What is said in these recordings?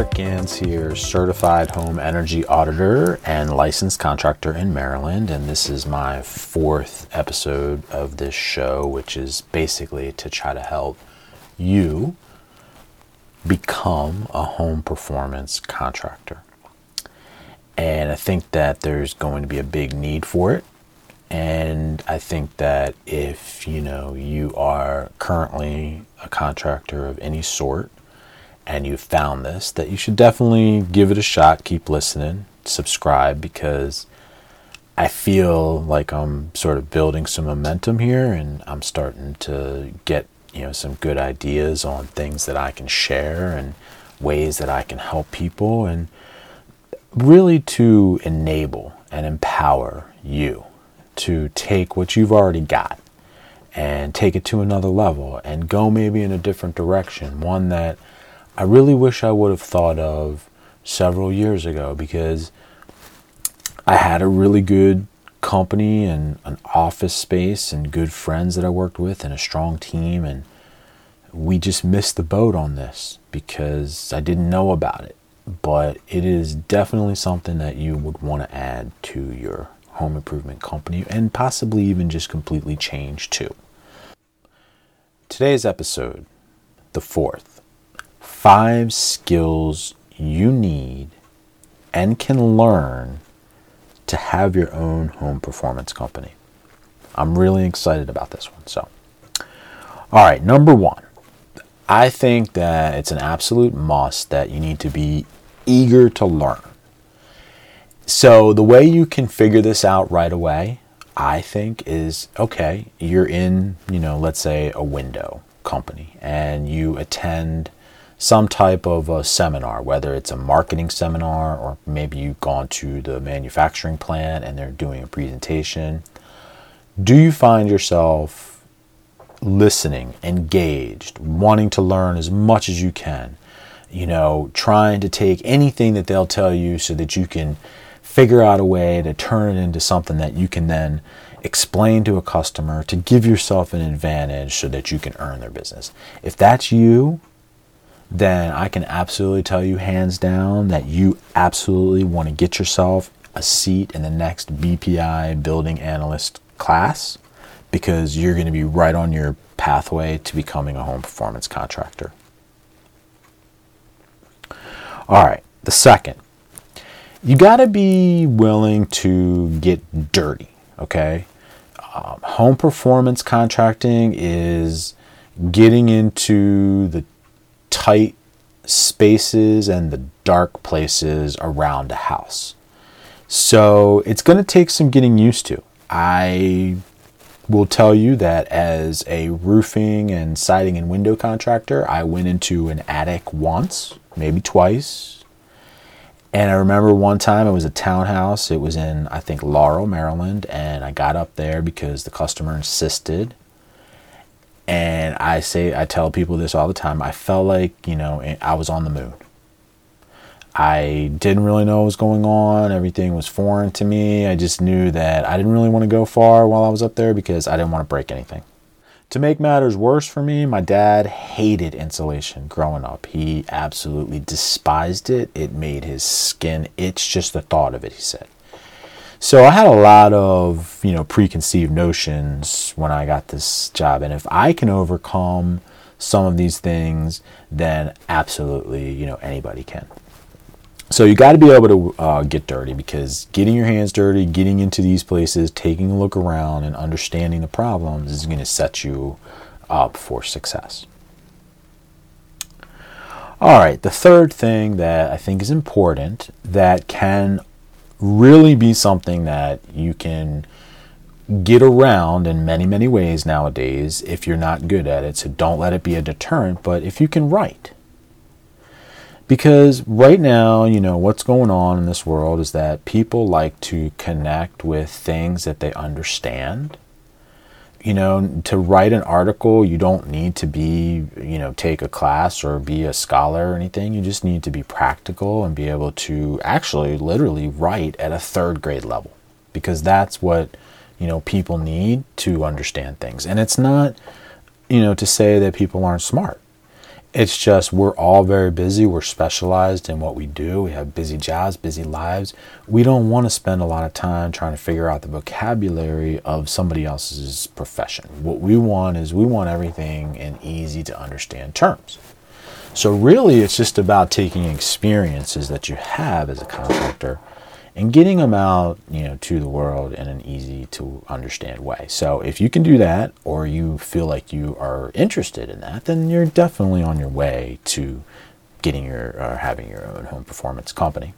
Eric Gans here, certified home energy auditor and licensed contractor in Maryland. And this is my fourth episode of this show, which is basically to try to help you become a home performance contractor. And I think that there's going to be a big need for it. And I think that if you know you are currently a contractor of any sort, and you found this, that you should definitely give it a shot, keep listening, subscribe, because I feel like I'm sort of building some momentum here and I'm starting to get, you know, some good ideas on things that I can share and ways that I can help people and really to enable and empower you to take what you've already got and take it to another level and go maybe in a different direction, one that I really wish I would have thought of several years ago because I had a really good company and an office space and good friends that I worked with and a strong team and we just missed the boat on this because I didn't know about it. But it is definitely something that you would want to add to your home improvement company and possibly even just completely change too. Today's episode, the fourth, five skills you need and can learn to have your own home performance company. I'm really excited about this one. So, all right, number one, I think that it's an absolute must that you need to be eager to learn. So, the way you can figure this out right away, I think, is okay, you're in, you know, let's say a window company and you attend some type of a seminar, whether it's a marketing seminar or maybe you've gone to the manufacturing plant and they're doing a presentation. Do you find yourself listening, engaged, wanting to learn as much as you can? You know, trying to take anything that they'll tell you so that you can figure out a way to turn it into something that you can then explain to a customer to give yourself an advantage so that you can earn their business. If that's you, then I can absolutely tell you hands down that you absolutely want to get yourself a seat in the next BPI building analyst class because you're going to be right on your pathway to becoming a home performance contractor. All right, the second, you got to be willing to get dirty, okay? Um, home performance contracting is getting into the tight spaces and the dark places around a house. So it's going to take some getting used to. I will tell you that as a roofing and siding and window contractor, I went into an attic once, maybe twice. And I remember one time it was a townhouse. It was in, I think, Laurel, Maryland. And I got up there because the customer insisted. I say, I tell people this all the time. I felt like, you know, eh, I was on the moon. I didn't really know what was going on. Everything was foreign to me. I just knew that I didn't really want to go far while I was up there because I didn't want to break anything. To make matters worse for me, my dad hated insulation growing up. He absolutely despised it. It made his skin itch just the thought of it, he said. So I had a lot of, you know, preconceived notions when I got this job. And if I can overcome some of these things, then absolutely, you know, anybody can. So you got to be able to uh, get dirty because getting your hands dirty, getting into these places, taking a look around, and understanding the problems is going to set you up for success. All right, the third thing that I think is important that can really be something that you can get around in many, many ways nowadays if you're not good at it. So don't let it be a deterrent, but if you can write. Because right now, you know, what's going on in this world is that people like to connect with things that they understand you know, to write an article, you don't need to be, you know, take a class or be a scholar or anything. You just need to be practical and be able to actually literally write at a third grade level because that's what, you know, people need to understand things. And it's not, you know, to say that people aren't smart. It's just we're all very busy. We're specialized in what we do. We have busy jobs, busy lives. We don't want to spend a lot of time trying to figure out the vocabulary of somebody else's profession. What we want is we want everything in easy to understand terms. So, really, it's just about taking experiences that you have as a contractor and getting them out, you know, to the world in an easy to understand way. So if you can do that or you feel like you are interested in that, then you're definitely on your way to getting your or having your own home performance company.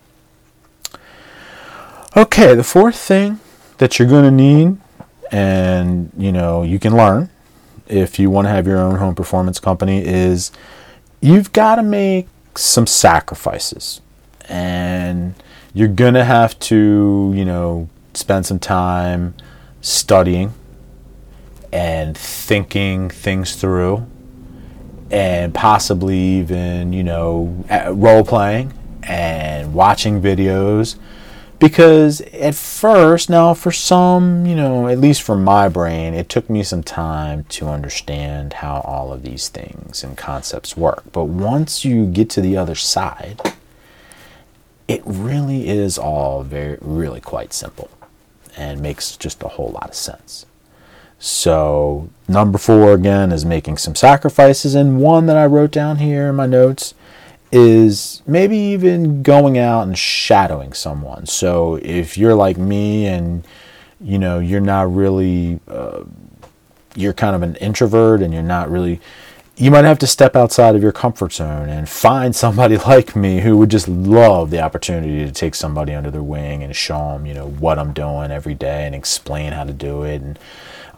Okay, the fourth thing that you're going to need and, you know, you can learn if you want to have your own home performance company is you've got to make some sacrifices. And you're going to have to, you know, spend some time studying and thinking things through and possibly even, you know, role playing and watching videos. Because at first now for some you know at least for my brain it took me some time to understand how all of these things and concepts work. But once you get to the other side it really is all very, really quite simple and makes just a whole lot of sense. So, number four again is making some sacrifices. And one that I wrote down here in my notes is maybe even going out and shadowing someone. So, if you're like me and you know, you're not really, uh, you're kind of an introvert and you're not really you might have to step outside of your comfort zone and find somebody like me who would just love the opportunity to take somebody under their wing and show them, you know, what I'm doing every day and explain how to do it. And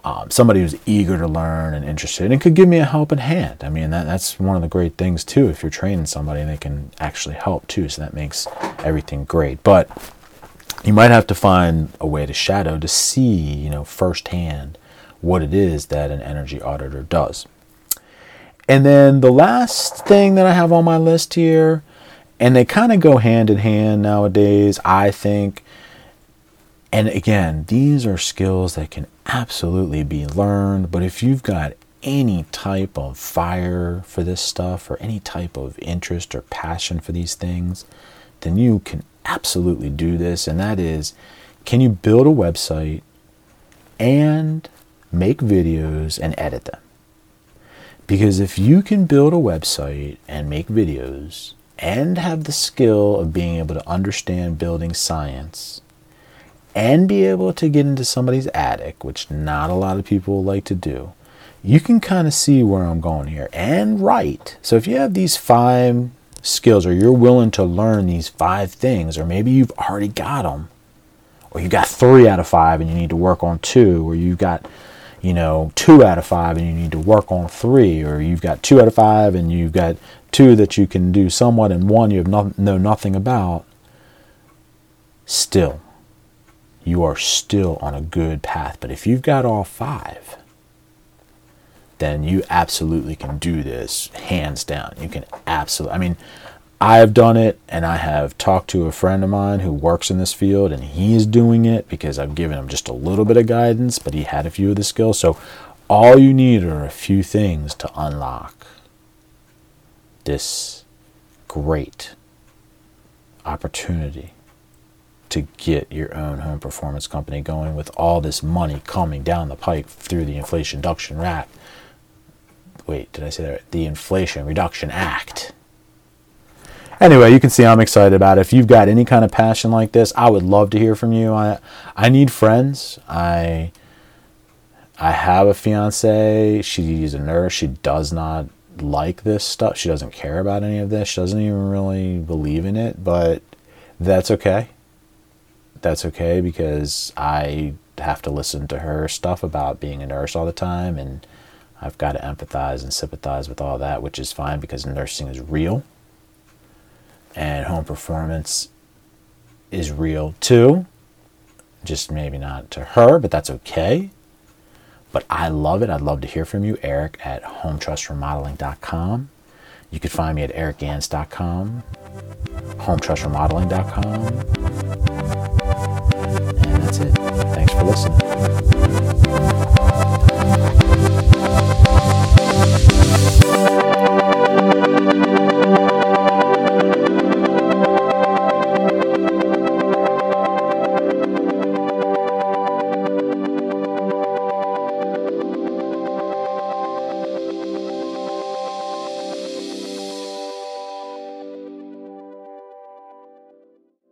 um, somebody who's eager to learn and interested and could give me a helping hand. I mean, that, that's one of the great things too. If you're training somebody, they can actually help too. So that makes everything great. But you might have to find a way to shadow to see, you know, firsthand what it is that an energy auditor does. And then the last thing that I have on my list here, and they kind of go hand in hand nowadays, I think. And again, these are skills that can absolutely be learned, but if you've got any type of fire for this stuff or any type of interest or passion for these things, then you can absolutely do this. And that is can you build a website and make videos and edit them? Because if you can build a website and make videos and have the skill of being able to understand building science and be able to get into somebody's attic, which not a lot of people like to do, you can kind of see where I'm going here and write. So if you have these five skills or you're willing to learn these five things, or maybe you've already got them, or you got three out of five and you need to work on two, or you've got you know, two out of five and you need to work on three, or you've got two out of five and you've got two that you can do somewhat and one you have no, know nothing about, still, you are still on a good path. But if you've got all five, then you absolutely can do this hands down. You can absolutely, I mean, I have done it, and I have talked to a friend of mine who works in this field, and he's doing it because I've given him just a little bit of guidance, but he had a few of the skills. So, all you need are a few things to unlock this great opportunity to get your own home performance company going with all this money coming down the pike through the Inflation Reduction Act. Wait, did I say that? The Inflation Reduction Act anyway, you can see I'm excited about it. If you've got any kind of passion like this, I would love to hear from you. I I need friends. I I have a fiance. She's a nurse. She does not like this stuff. She doesn't care about any of this. She doesn't even really believe in it, but that's okay. That's okay because I have to listen to her stuff about being a nurse all the time and I've got to empathize and sympathize with all that, which is fine because nursing is real and home performance is real too. Just maybe not to her, but that's okay. But I love it. I'd love to hear from you, Eric at hometrustremodeling.com. You could find me at ericgans.com, hometrustremodeling.com. And that's it. Thanks for listening.